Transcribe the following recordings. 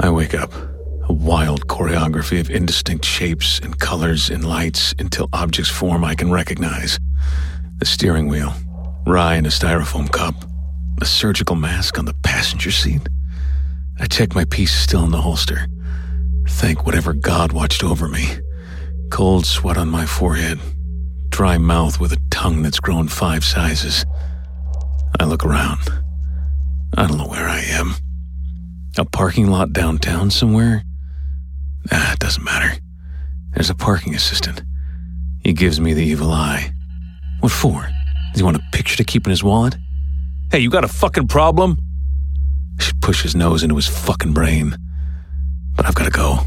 I wake up, a wild choreography of indistinct shapes and colors and lights until objects form I can recognize. The steering wheel, rye in a styrofoam cup, a surgical mask on the passenger seat. I check my piece still in the holster. Thank whatever God watched over me. Cold sweat on my forehead, dry mouth with a tongue that's grown five sizes. I look around. I don't know where I am. A parking lot downtown somewhere? Ah, it doesn't matter. There's a parking assistant. He gives me the evil eye. What for? Does he want a picture to keep in his wallet? Hey, you got a fucking problem? I should push his nose into his fucking brain. But I've got to go.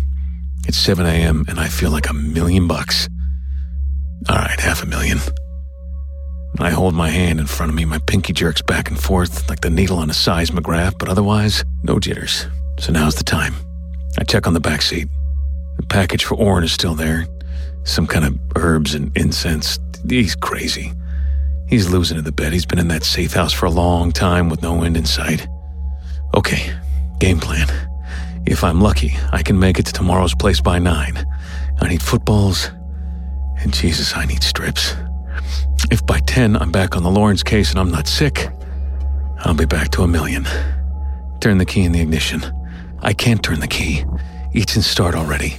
It's 7 a.m. and I feel like a million bucks. All right, half a million. I hold my hand in front of me, my pinky jerks back and forth like the needle on a seismograph, but otherwise, no jitters. So now's the time. I check on the back seat. The package for Orrin is still there. Some kind of herbs and incense. He's crazy. He's losing to the bed. He's been in that safe house for a long time with no end in sight. Okay, game plan. If I'm lucky, I can make it to tomorrow's place by nine. I need footballs, and Jesus, I need strips. If by 10 I'm back on the Lawrence case and I'm not sick, I'll be back to a million. Turn the key in the ignition. I can't turn the key. It's in start already.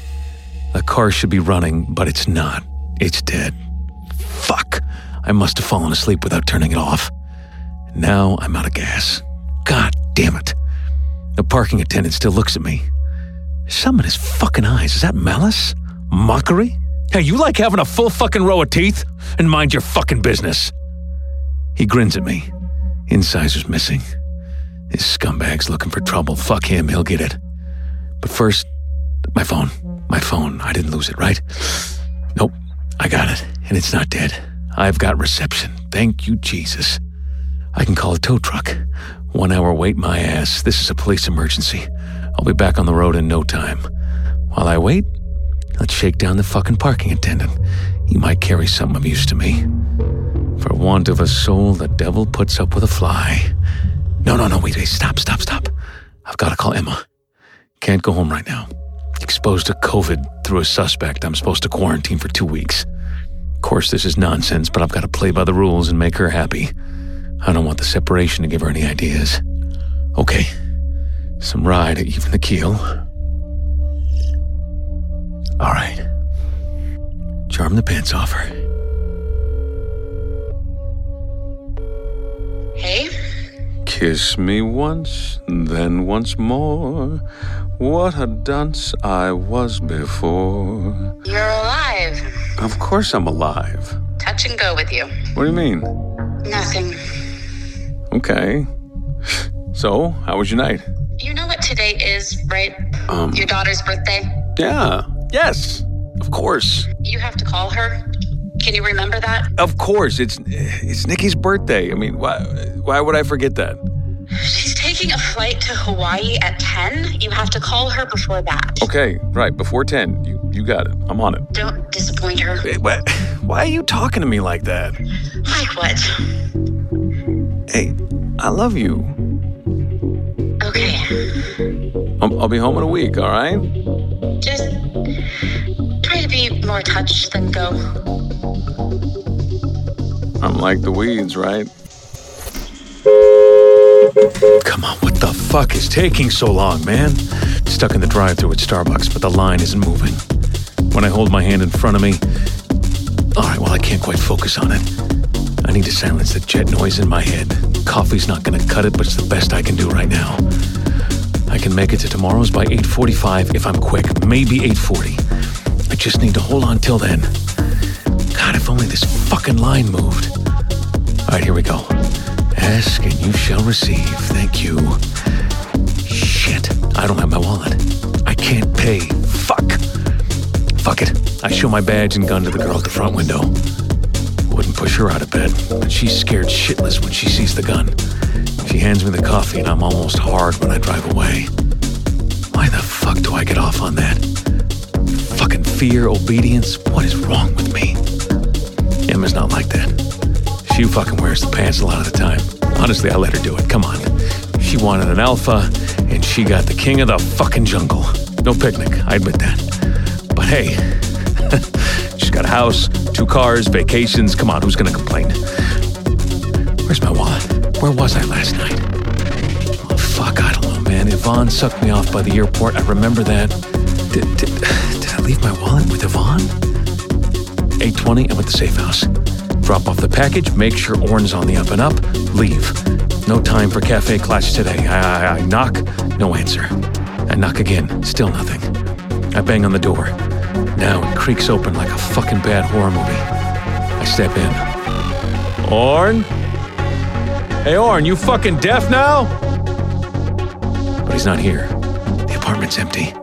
The car should be running, but it's not. It's dead. Fuck! I must have fallen asleep without turning it off. Now I'm out of gas. God damn it. The parking attendant still looks at me. Some in his fucking eyes. Is that malice? Mockery? Hey, you like having a full fucking row of teeth? And mind your fucking business. He grins at me. Incisors missing. This scumbag's looking for trouble. Fuck him, he'll get it. But first, my phone. My phone. I didn't lose it, right? Nope. I got it, and it's not dead. I've got reception. Thank you, Jesus. I can call a tow truck. One hour wait, my ass. This is a police emergency. I'll be back on the road in no time. While I wait, let's shake down the fucking parking attendant. He might carry something of use to me. For want of a soul, the devil puts up with a fly. No, no, no, wait, wait, stop, stop, stop. I've got to call Emma. Can't go home right now. Exposed to COVID through a suspect, I'm supposed to quarantine for two weeks. Of course, this is nonsense, but I've got to play by the rules and make her happy. I don't want the separation to give her any ideas. Okay, some rye to even the keel. All right. Charm the pants off her. Hey, Kiss me once, then once more. What a dunce I was before. you're alive. Of course I'm alive. Touch and go with you. What do you mean? Nothing. Okay. So, how was your night? You know what today is, right? Um, Your daughter's birthday. yeah. Yes. Of course. You have to call her. Can you remember that? Of course. It's it's Nicky's birthday. I mean, why why would I forget that? She's taking a flight to Hawaii at 10. You have to call her before that. Okay, right, before 10. You you got it. I'm on it. Don't disappoint her. Hey, what? Why are you talking to me like that? Like what? Hey, I love you. Okay. I'll, I'll be home in a week, all right? Just try to be more touch than go. I'm like the weeds, right? Come on, what the fuck is taking so long, man? Stuck in the drive thru at Starbucks, but the line isn't moving. When I hold my hand in front of me, all right, well, I can't quite focus on it. I need to silence the jet noise in my head. Coffee's not gonna cut it, but it's the best I can do right now. I can make it to tomorrow's by 8:45 if I'm quick, maybe 8:40. I just need to hold on till then. God, if only this fucking line moved. All right, here we go. Ask and you shall receive. Thank you. Shit, I don't have my wallet. I can't pay. Fuck. Fuck it. I show my badge and gun to the girl at the front window. Wouldn't push her out of bed, but she's scared shitless when she sees the gun. She hands me the coffee and I'm almost hard when I drive away. Why the fuck do I get off on that? Fucking fear, obedience? What is wrong with me? Emma's not like that. She fucking wears the pants a lot of the time. Honestly, I let her do it. Come on. She wanted an alpha, And she got the king of the fucking jungle. No picnic, I admit that. But hey, she's got a house, two cars, vacations. Come on, who's gonna complain? Where's my wallet? Where was I last night? Oh, fuck, I don't know, man. Yvonne sucked me off by the airport. I remember that. Did, did, did I leave my wallet with Yvonne? 820, I'm at the safe house. Drop off the package, make sure Orn's on the up and up, leave. No time for kaffeeklatsch today. I, I, I knock, no answer. I knock again, still nothing. I bang on the door. Now it creaks open like a fucking bad horror movie. I step in. Orn? Hey, Orn, you fucking deaf now? But he's not here. The apartment's empty.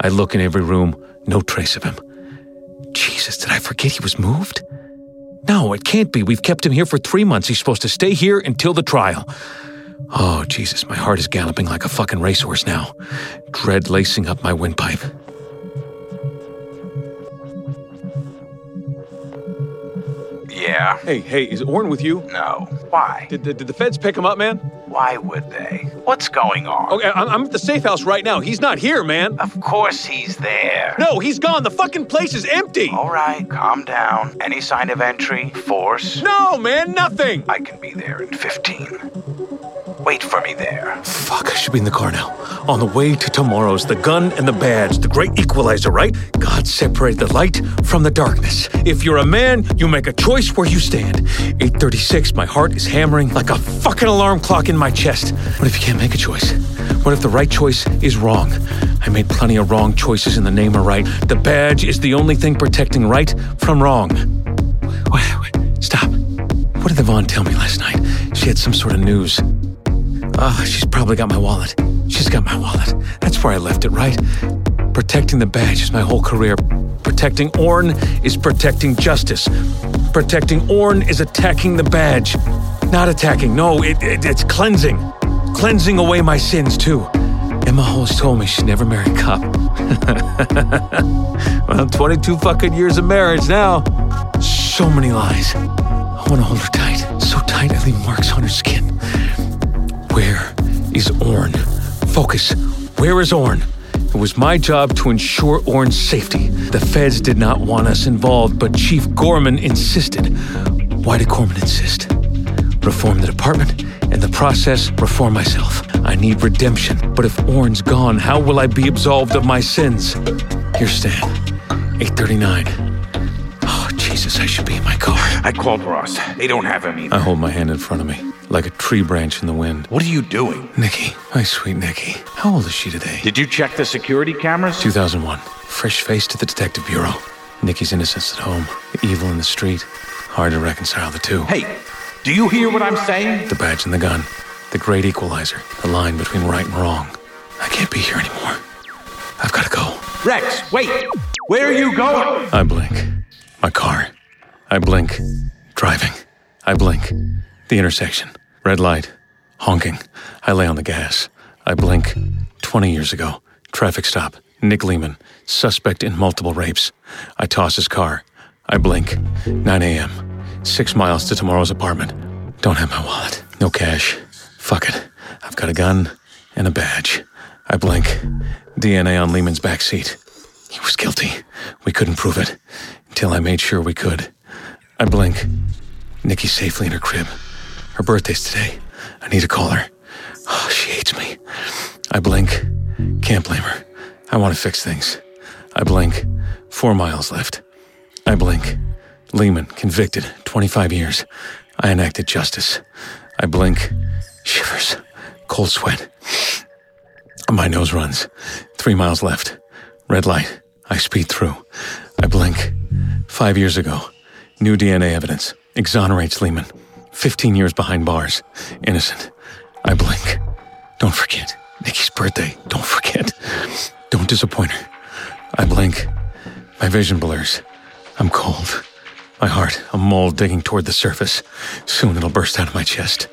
I look in every room, no trace of him. Jesus, did I forget he was moved? No, it can't be. We've kept him here for three months. He's supposed to stay here until the trial. Oh, Jesus, my heart is galloping like a fucking racehorse now. Dread lacing up my windpipe. Yeah. Hey, hey, is Orn with you? No. Why? Did, did, did the feds pick him up, man? Why would they? What's going on? Okay, I'm, I'm at the safe house right now. He's not here, man. Of course he's there. No, he's gone. The fucking place is empty. All right, calm down. Any sign of entry? Force? No, man, nothing. I can be there in 15. Wait for me there. Fuck, I should be in the car now. On the way to tomorrow's, the gun and the badge, the great equalizer, right? God separated the light from the darkness. If you're a man, you make a choice where you stand. 836, my heart is hammering like a fucking alarm clock in my chest. What if you can't make a choice? What if the right choice is wrong? I made plenty of wrong choices in the name of right. The badge is the only thing protecting right from wrong. Wait, wait, stop. What did Yvonne tell me last night? She had some sort of news. Ah, she's probably got my wallet. She's got my wallet. That's where I left it, right? Protecting the badge is my whole career. Protecting Orn is protecting justice. Protecting Orn is attacking the badge. Not attacking, no, it, it, it's cleansing. Cleansing away my sins, too. Emma Holmes told me she'd never marry a cop. well, 22 fucking years of marriage now. So many lies. I want to hold her tight. So tight I leave marks on her skin. Where is Orn? Focus. Where is Orn? It was my job to ensure Orn's safety. The feds did not want us involved, but Chief Corman insisted. Why did Corman insist? Reform the department, and the process, reform myself. I need redemption, but if Orn's gone, how will I be absolved of my sins? Here's Stan. 839. Oh, Jesus, I should be in my car. I called Ross. They don't have him either. I hold my hand in front of me, like a tree branch in the wind. What are you doing? Nicky, my sweet Nicky. How old is she today? Did you check the security cameras? 2001. Fresh face to the detective bureau. Nicky's innocence at home. The evil in the street. Hard to reconcile the two. Hey, do you hear what I'm saying? The badge and the gun. The great equalizer. The line between right and wrong. I can't be here anymore. I've got to go. Rex, wait! Where are you going? I blink. My car. I blink. Driving. I blink. The intersection. Red light. Honking. I lay on the gas. I blink. 20 years ago. Traffic stop. Nick Lehman. Suspect in multiple rapes. I toss his car. I blink. 9 a.m. Six miles to tomorrow's apartment. Don't have my wallet. No cash. Fuck it. I've got a gun and a badge. I blink. DNA on Lehman's back seat. He was guilty. We couldn't prove it until I made sure we could. I blink. Nicky's safely in her crib. Her birthday's today. I need to call her. Oh, she hates me. I blink. Can't blame her. I want to fix things. I blink. Four miles left. I blink. Lehman, convicted, 25 years. I enacted justice. I blink. Shivers. Cold sweat. My nose runs. Three miles left. Red light. I speed through. I blink. Five years ago. New DNA evidence. Exonerates Lehman. 15 years behind bars. Innocent. I blink. Don't forget. Nicky's birthday. Don't forget. Don't disappoint her. I blink. My vision blurs. I'm cold. My heart, a mole digging toward the surface. Soon it'll burst out of my chest.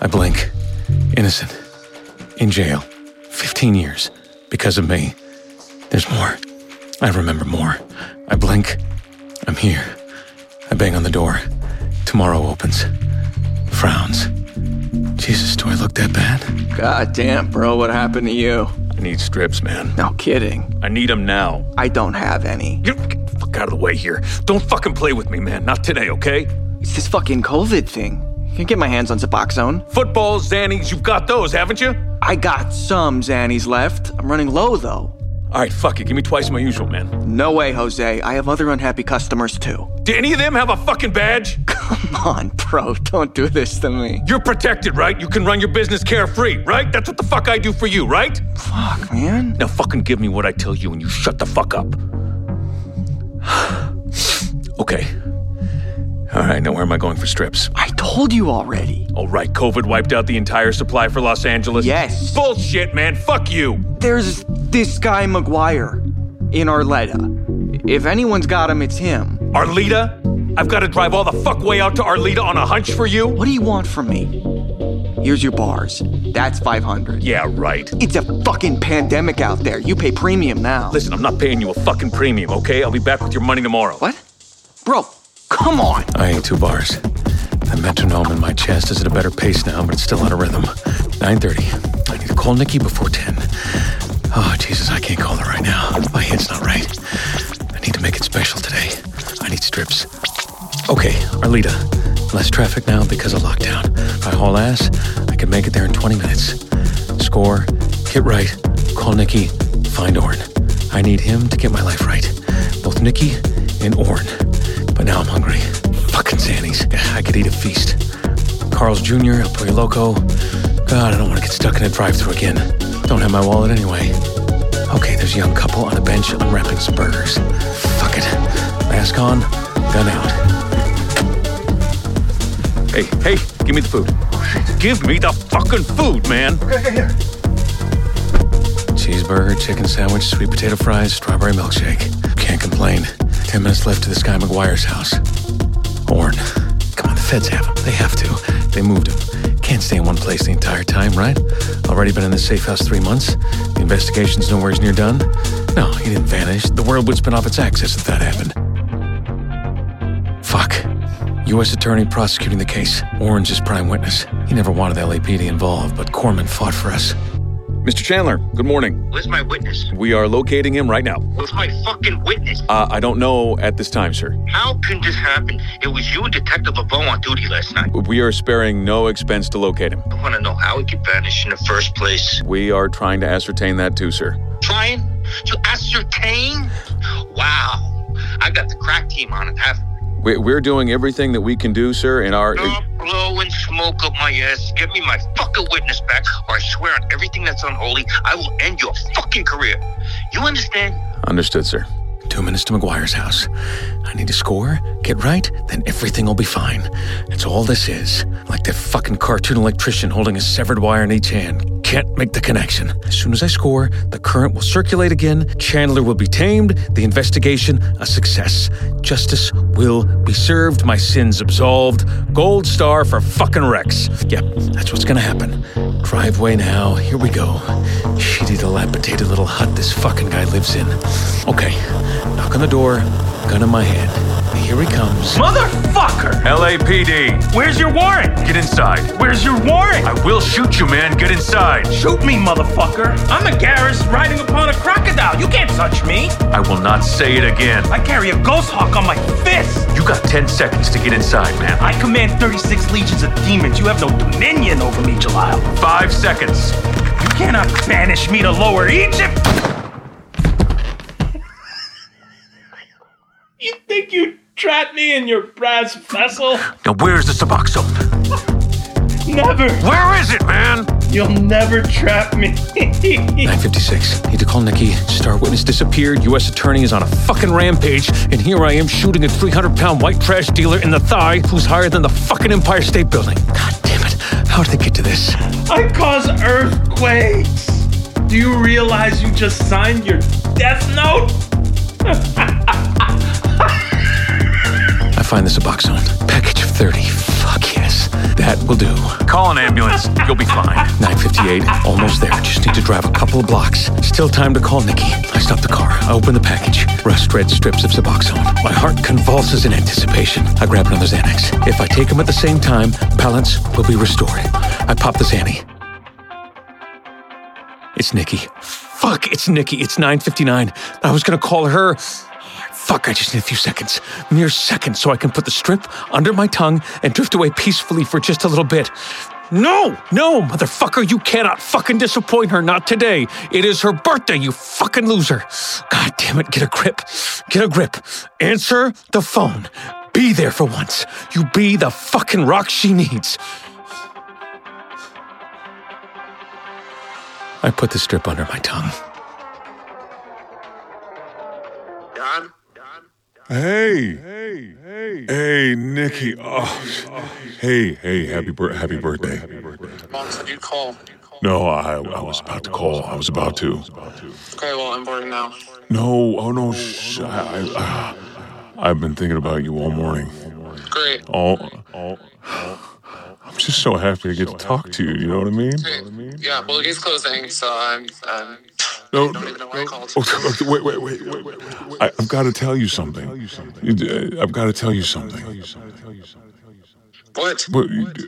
I blink. Innocent. In jail. 15 years. Because of me. There's more. I remember more. I blink. I'm here. I bang on the door. Tomorrow opens. Frowns. Jesus, do I look that bad? God damn, bro, what happened to you? I need strips, man. No kidding. I need them now. I don't have any. You get the fuck out of the way here. Don't fucking play with me, man. Not today, okay? It's this fucking COVID thing. Can get my hands on Suboxone. Footballs, Xannies, you've got those, haven't you? I got some Xannies left. I'm running low though. All right, fuck it. Give me twice my usual, man. No way, Jose. I have other unhappy customers too. Do any of them have a fucking badge? Come on, bro. Don't do this to me. You're protected, right? You can run your business carefree, right? That's what the fuck I do for you, right? Fuck, man. Now fucking give me what I tell you and you shut the fuck up. okay. All right, now where am I going for strips? I told you already. All right, COVID wiped out the entire supply for Los Angeles? Yes. Bullshit, man. Fuck you. There's this guy McGuire in Arleta. If anyone's got him, it's him. Arleta? I've got to drive all the fuck way out to Arleta on a hunch for you? What do you want from me? Here's your bars. That's 500. Yeah, right. It's a fucking pandemic out there. You pay premium now. Listen, I'm not paying you a fucking premium, okay? I'll be back with your money tomorrow. What? Bro, come on. I ate two bars. The metronome in my chest is at a better pace now, but it's still out of rhythm. 9.30. I need to call Nicky before 10. Oh, Jesus, I can't call her right now. My head's not right. I need to make it special today. I need strips. Okay, Arleta. Less traffic now because of lockdown. If I haul ass, I can make it there in 20 minutes. Score, hit right, call Nicky, find Orn. I need him to get my life right. Both Nicky and Orn. But now I'm hungry. Fucking Xannies. I could eat a feast. Carl's Jr., El Pollo Loco. God, I don't want to get stuck in a drive thru again. Don't have my wallet anyway. Okay, there's a young couple on a bench unwrapping some burgers. Fuck it. Mask on, gun out. Hey, hey, give me the food. Oh, give me the fucking food, man. Okay, here. Cheeseburger, chicken sandwich, sweet potato fries, strawberry milkshake. Can't complain. Ten minutes left to this guy McGuire's house. Orn. Come on, the feds have him. They have to. They moved him. Can't stay in one place the entire time, right? Already been in this safe house three months. The investigation's nowhere near done. No, he didn't vanish. The world would spin off its axis if that happened. Fuck. U.S. Attorney prosecuting the case. Orange is prime witness. He never wanted the LAPD involved, but Corman fought for us. Mr. Chandler, good morning. Where's my witness? We are locating him right now. Where's my fucking witness? Uh, I don't know at this time, sir. How can this happen? It was you and Detective LeBeau on duty last night. We are sparing no expense to locate him. I want to know how he could vanish in the first place. We are trying to ascertain that too, sir. Trying to ascertain? Wow. I got the crack team on it, haven't We- We're doing everything that we can do, sir, in our. Stop blowing smoke up my ass. Give me my fucking witness back, or I swear on everything that's unholy, I will end your fucking career. You understand? Understood, sir. Two minutes to McGuire's house. I need to score, get right, then everything will be fine. That's all this is. Like that fucking cartoon electrician holding a severed wire in each hand. Can't make the connection. As soon as I score, the current will circulate again, Chandler will be tamed, the investigation a success. Justice will be served, my sins absolved. Gold star for fucking Rex. Yep, that's what's gonna happen. Driveway now, here we go. Shitty dilapidated little hut this fucking guy lives in. Okay, knock on the door, gun in my hand. Here he comes. Motherfucker! LAPD, Where's your warrant? get inside. Where's your warrant? I will shoot you, man. Get inside. Shoot me, motherfucker! I'm Agares riding upon a crocodile. You can't touch me. I will not say it again. I carry a goshawk on my fist. You got 10 seconds to get inside, man. I command 36 legions of demons. You have no dominion over me, Jalil. Five seconds. You cannot banish me to Lower Egypt. You think you trap me in your brass vessel? Now, where's the Suboxone? Never. Where is it, man? You'll never trap me. 956. Need to call Nicky. Star witness disappeared. U.S. attorney is on a fucking rampage. And here I am shooting a 300 pound white trash dealer in the thigh who's higher than the fucking Empire State Building. God damn it. How did they get to this? I cause earthquakes. Do you realize you just signed your death note? I find the Suboxone. Package of 30. Fuck yes. That Will do. Call an ambulance. You'll be fine. 958, almost there. Just need to drive a couple of blocks. Still time to call Nicky. I stop the car. I open the package. Rust red strips of Suboxone. My heart convulses in anticipation. I grab another Xanax. If I take them at the same time, balance will be restored. I pop the Xanny. It's Nicky. Fuck, it's Nicky. It's 959. I was gonna call her. Fuck, I just need a few seconds. Mere seconds so I can put the strip under my tongue and drift away peacefully for just a little bit. No, no, motherfucker, you cannot fucking disappoint her. Not today. It is her birthday, you fucking loser. God damn it, get a grip. Get a grip. Answer the phone. Be there for once. You be the fucking rock she needs. I put the strip under my tongue. Don? Hey, hey, hey, hey, Nicky. Oh, hey, hey, happy bir- happy birthday. Mom said you'd call. No, I I was about to call. I was about to. Okay, well, I'm boarding now. No, oh no, sh- I, I, uh, I've been thinking about you all morning. Great. All, all, I'm just so happy to get to talk to you. You know what I mean? Yeah, well, he's closing, so I'm. Um, No, don't even know why I called. Okay, okay, wait, wait, wait, wait, wait. I, I've got to tell you something. I've got to tell you something. What?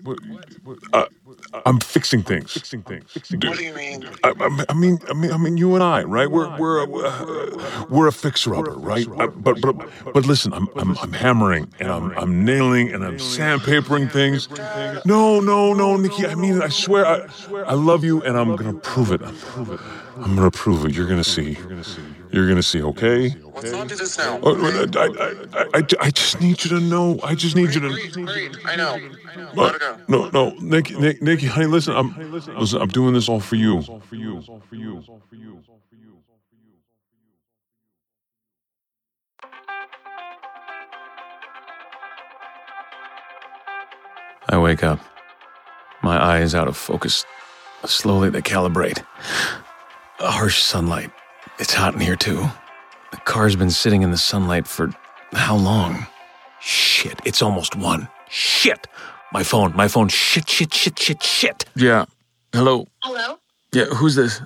What, uh, I'm fixing things. What do you mean? I, I, I mean, I mean, I mean, you and I, right? We're we're uh, we're a fixer-upper, right? Uh, but but but listen, I'm I'm, I'm hammering and I'm I'm nailing and I'm sandpapering things. No, no, no, Nicky. I mean, I swear, I swear I love you, and I'm gonna prove it. I'm, I'm gonna prove it. You're gonna see. You're gonna see. Okay. Let's not do this now. Oh, I, I, I, I, I just need you to know. I just need you to. Great, great. I know. I know. Uh, no, no, Nicky, Nick, Nicky, honey, listen, I'm, listen, I'm doing this all for you. I wake up. My eyes out of focus. Slowly they calibrate. A harsh sunlight. It's hot in here too. The car's been sitting in the sunlight for how long? Shit, it's almost one. Shit! My phone, my phone. Shit, shit, shit, shit, shit. Yeah. Hello. Hello? Yeah, who's this?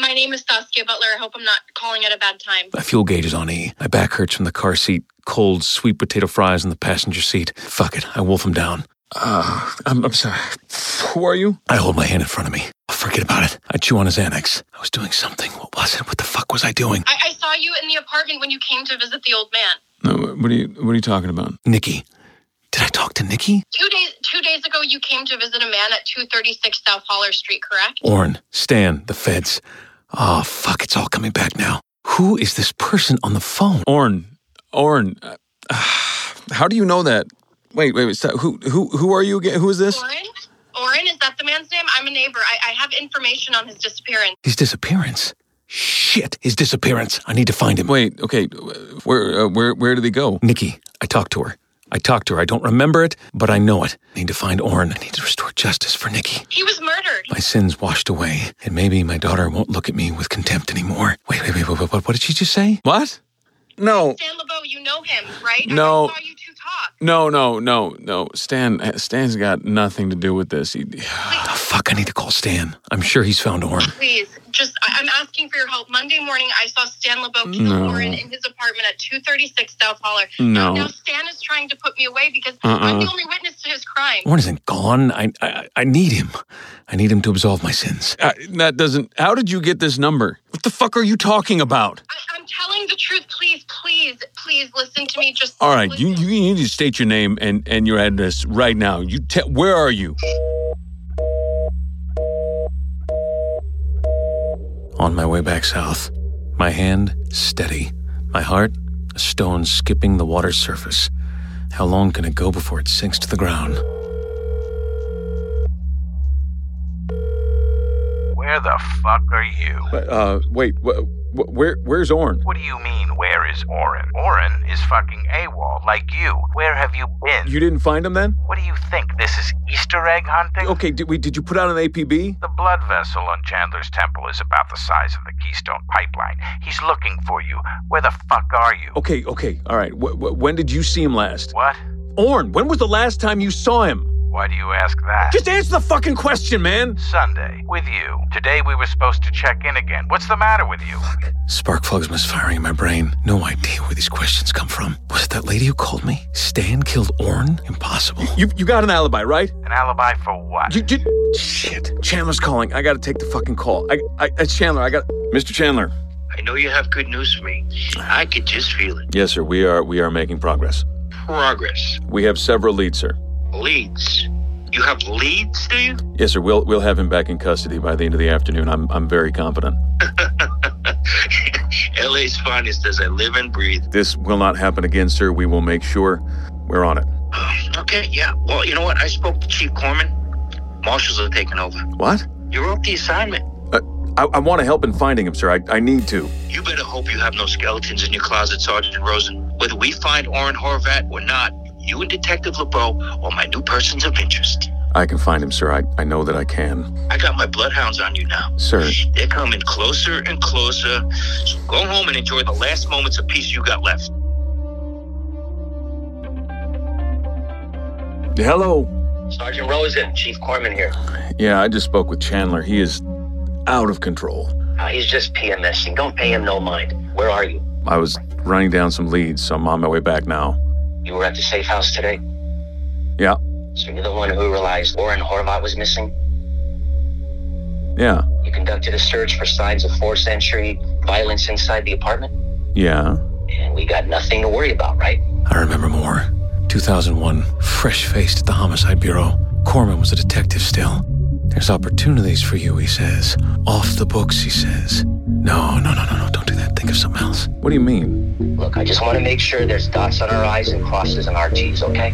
My name is Saskia Butler. I hope I'm not calling at a bad time. My fuel gauge is on E. My back hurts from the car seat. Cold, sweet potato fries in the passenger seat. Fuck it, I wolf them down. Uh, I'm, I'm sorry. Who are you? I hold my hand in front of me. I Forget about it. I chew on his annex. I was doing something. What was it? What the fuck was I doing? I, I saw you in the apartment when you came to visit the old man. No, what are you what are you talking about? Nicky. Did I talk to Nicky? Two days two days ago you came to visit a man at 236 South Holler Street, correct? Orrin, Stan, the feds. Oh, fuck, it's all coming back now. Who is this person on the phone? Orrin. Orrin. Uh, how do you know that? Wait, wait, wait. Stop. Who who who are you again? Who is this? Oren? Oren, is that the man's name? I'm a neighbor. I, I have information on his disappearance. His disappearance. Shit, his disappearance. I need to find him. Wait, okay. Where uh, where where did he go? Nicky, I talked to her. I talked to her. I don't remember it, but I know it. I need to find Orrin. I need to restore justice for Nicky. He was murdered. My sins washed away, and maybe my daughter won't look at me with contempt anymore. Wait, wait, wait, wait, wait, what, what did she just say? What? No. Stan LeBeau, you know him, right? No. I saw you two talk. No, no, no, no. Stan uh, Stan's got nothing to do with this. He, Oh, fuck, I need to call Stan. I'm sure he's found Orrin. Please, just I- I'm asking for your help. Monday morning, I saw Stan LeBeau kill No. Oren in his apartment at 236 South Holler. No. Now Stan is trying to put me away because Uh-uh. I'm the only witness to his crime. Orrin isn't gone. I, I, I need him. I need him to absolve my sins. Uh, that doesn't. How did you get this number? What the fuck are you talking about? I, I'm telling the truth. Please, please, please listen to me. Just All right, you you need to state your name and and your address right now. You te- where are you? On my way back south, my hand steady, my heart a stone skipping the water's surface. How long can it go before it sinks to the ground? Where the fuck are you? Uh, wait, wh- wh- where where's Orin? What do you mean, where is Orin? Orin is fucking AWOL, like you. Where have you been? You didn't find him then? What do you think? This is Easter egg hunting? Okay, did we did you put out an APB? The blood vessel on Chandler's temple is about the size of the Keystone Pipeline. He's looking for you. Where the fuck are you? Okay, okay, all right. Wh- wh- when did you see him last? What? Orrin, when was the last time you saw him? Why do you ask that? Just answer the fucking question, man. Sunday, with you. Today we were supposed to check in again. What's the matter with you? Spark plugs misfiring in my brain. No idea where these questions come from. Was it that lady who called me? Stan killed Orn? Impossible. You you got an alibi, right? An alibi for what? You, you shit. Chandler's calling. I gotta take the fucking call. I, I it's Chandler. I got Mr. Chandler. I know you have good news for me. I could just feel it. Yes, sir. We are we are making progress. Progress. We have several leads, sir. Leads. You have leads, do you? Yes, sir. We'll we'll have him back in custody by the end of the afternoon. I'm I'm very confident. LA's finest as I live and breathe. This will not happen again, sir. We will make sure we're on it. Okay, yeah. Well, you know what? I spoke to Chief Corman. Marshals are taking over. What? You wrote the assignment. Uh, I, I want to help in finding him, sir. I, I need to. You better hope you have no skeletons in your closet, Sergeant Rosen. Whether we find Oren Horvat or not, you and Detective LeBeau are my new persons of interest. I can find him, sir. I, I know that I can. I got my bloodhounds on you now. Sir. They're coming closer and closer. So go home and enjoy the last moments of peace you got left. Hello. Sergeant Rosen, Chief Corman here. Yeah, I just spoke with Chandler. He is out of control. Uh, he's just PMSing. Don't pay him no mind. Where are you? I was running down some leads, so I'm on my way back now. You were at the safe house today? Yeah. So you're the one who realized Oren Horvat was missing? Yeah. You conducted a search for signs of forced entry, violence inside the apartment? Yeah. And we got nothing to worry about, right? I remember more. 2001, fresh faced at the Homicide Bureau. Corman was a detective still. There's opportunities for you, he says. Off the books, he says. No, no, no, no, no, don't do that. Think of something else. What do you mean? Look, I just want to make sure there's dots on our I's and crosses on our T's, okay?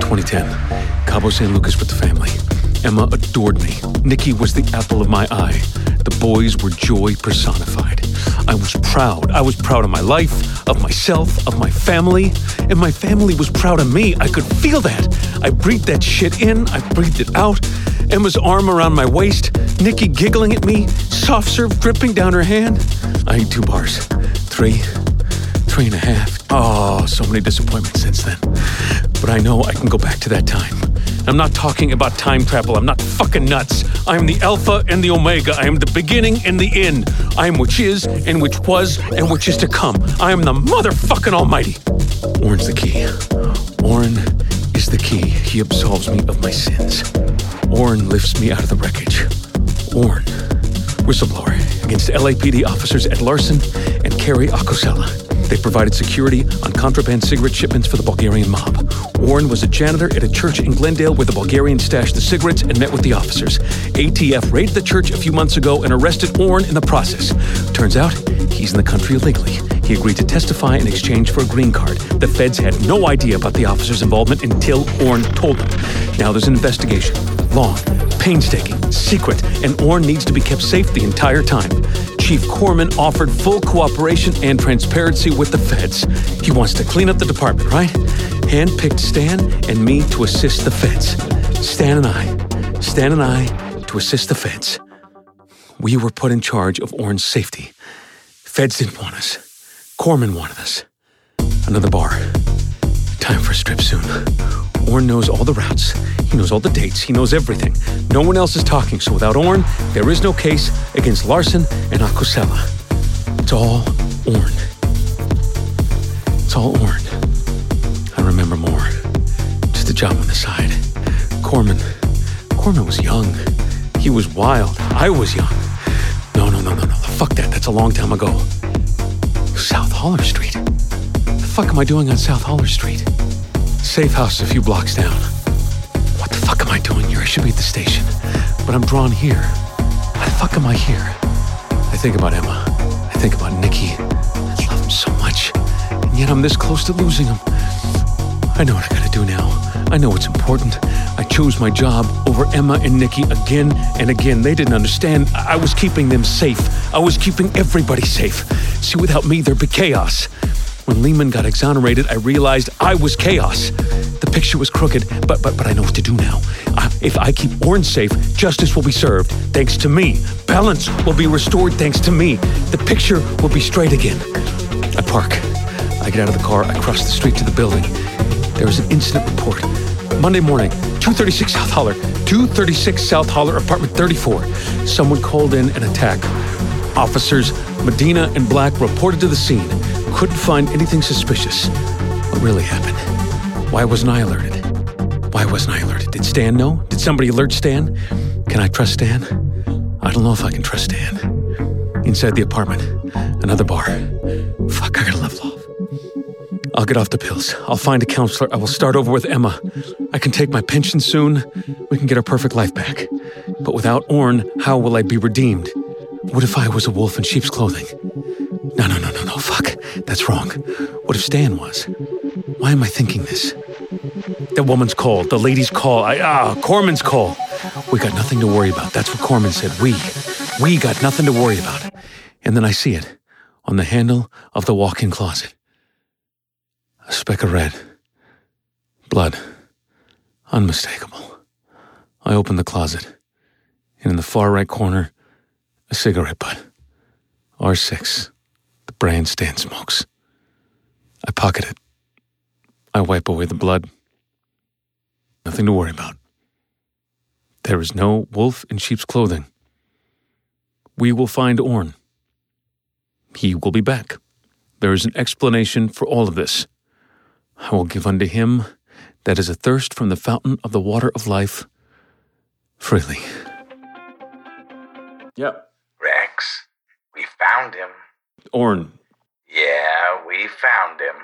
2010, Cabo San Lucas with the family. Emma adored me. Nicky was the apple of my eye. The boys were joy personified. I was proud. I was proud of my life, of myself, of my family, and my family was proud of me. I could feel that. I breathed that shit in, I breathed it out. Emma's arm around my waist, Nicky giggling at me, soft serve dripping down her hand. I ate two bars. Three, three and a half. Oh, so many disappointments since then. But I know I can go back to that time. I'm not talking about time travel. I'm not fucking nuts. I am the Alpha and the Omega. I am the beginning and the end. I am which is and which was and which is to come. I am the motherfucking Almighty. Orn's the key. Orn key. He absolves me of my sins. Orn lifts me out of the wreckage. Orn, whistleblower against LAPD officers Ed Larson and Kerry Akosela. They provided security on contraband cigarette shipments for the Bulgarian mob. Warren was a janitor at a church in Glendale where the Bulgarians stashed the cigarettes and met with the officers. ATF raided the church a few months ago and arrested Warren in the process. Turns out, he's in the country illegally. He agreed to testify in exchange for a green card. The feds had no idea about the officer's involvement until Orn told them. Now there's an investigation. Long, painstaking, secret, and Orn needs to be kept safe the entire time. Chief Corman offered full cooperation and transparency with the feds. He wants to clean up the department, right? Handpicked Stan and me to assist the feds. Stan and I, Stan and I to assist the feds. We were put in charge of Orn's safety. Feds didn't want us. Corman wanted us. Another bar. Time for a strip soon. Orn knows all the routes. He knows all the dates. He knows everything. No one else is talking, so without Orn, there is no case against Larson and Akosela. It's all Orn. It's all Orn. I remember more. Just a job on the side. Corman. Corman was young. He was wild. I was young. No, no, no, no, no. Fuck that. That's a long time ago. South Holler Street. The fuck am I doing on South Holler Street? Safe house a few blocks down. What the fuck am I doing here? I should be at the station. But I'm drawn here. Why the fuck am I here? I think about Emma. I think about Nicky. I love him so much. And yet I'm this close to losing him. I know what I gotta do now. I know what's important. I chose my job over Emma and Nicky again and again. They didn't understand. I was keeping them safe. I was keeping everybody safe. See, without me, there'd be chaos. When Lehman got exonerated, I realized I was chaos. The picture was crooked, but but but I know what to do now. I, if I keep Orange safe, justice will be served thanks to me. Balance will be restored thanks to me. The picture will be straight again. I park. I get out of the car. I cross the street to the building. There is an incident report. Monday morning, 236 South Holler, 236 South Holler, apartment 34. Someone called in an attack. Officers Medina and Black reported to the scene. Couldn't find anything suspicious. What really happened? Why wasn't I alerted? Why wasn't I alerted? Did Stan know? Did somebody alert Stan? Can I trust Stan? I don't know if I can trust Stan. Inside the apartment, another bar. I'll get off the pills. I'll find a counselor. I will start over with Emma. I can take my pension soon. We can get our perfect life back. But without Orn, how will I be redeemed? What if I was a wolf in sheep's clothing? No, no, no, no, no. Fuck. That's wrong. What if Stan was? Why am I thinking this? That woman's call, the lady's call, I, ah, Corman's call. We got nothing to worry about. That's what Corman said. We. We got nothing to worry about. And then I see it on the handle of the walk in closet. A speck of red. Blood. Unmistakable. I open the closet, and in the far right corner, a cigarette butt. R6, the brand Stan smokes. I pocket it. I wipe away the blood. Nothing to worry about. There is no wolf in sheep's clothing. We will find Orn. He will be back. There is an explanation for all of this. I will give unto him that is athirst from the fountain of the water of life freely. Yep. Rex, we found him. Orn, Yeah, we found him.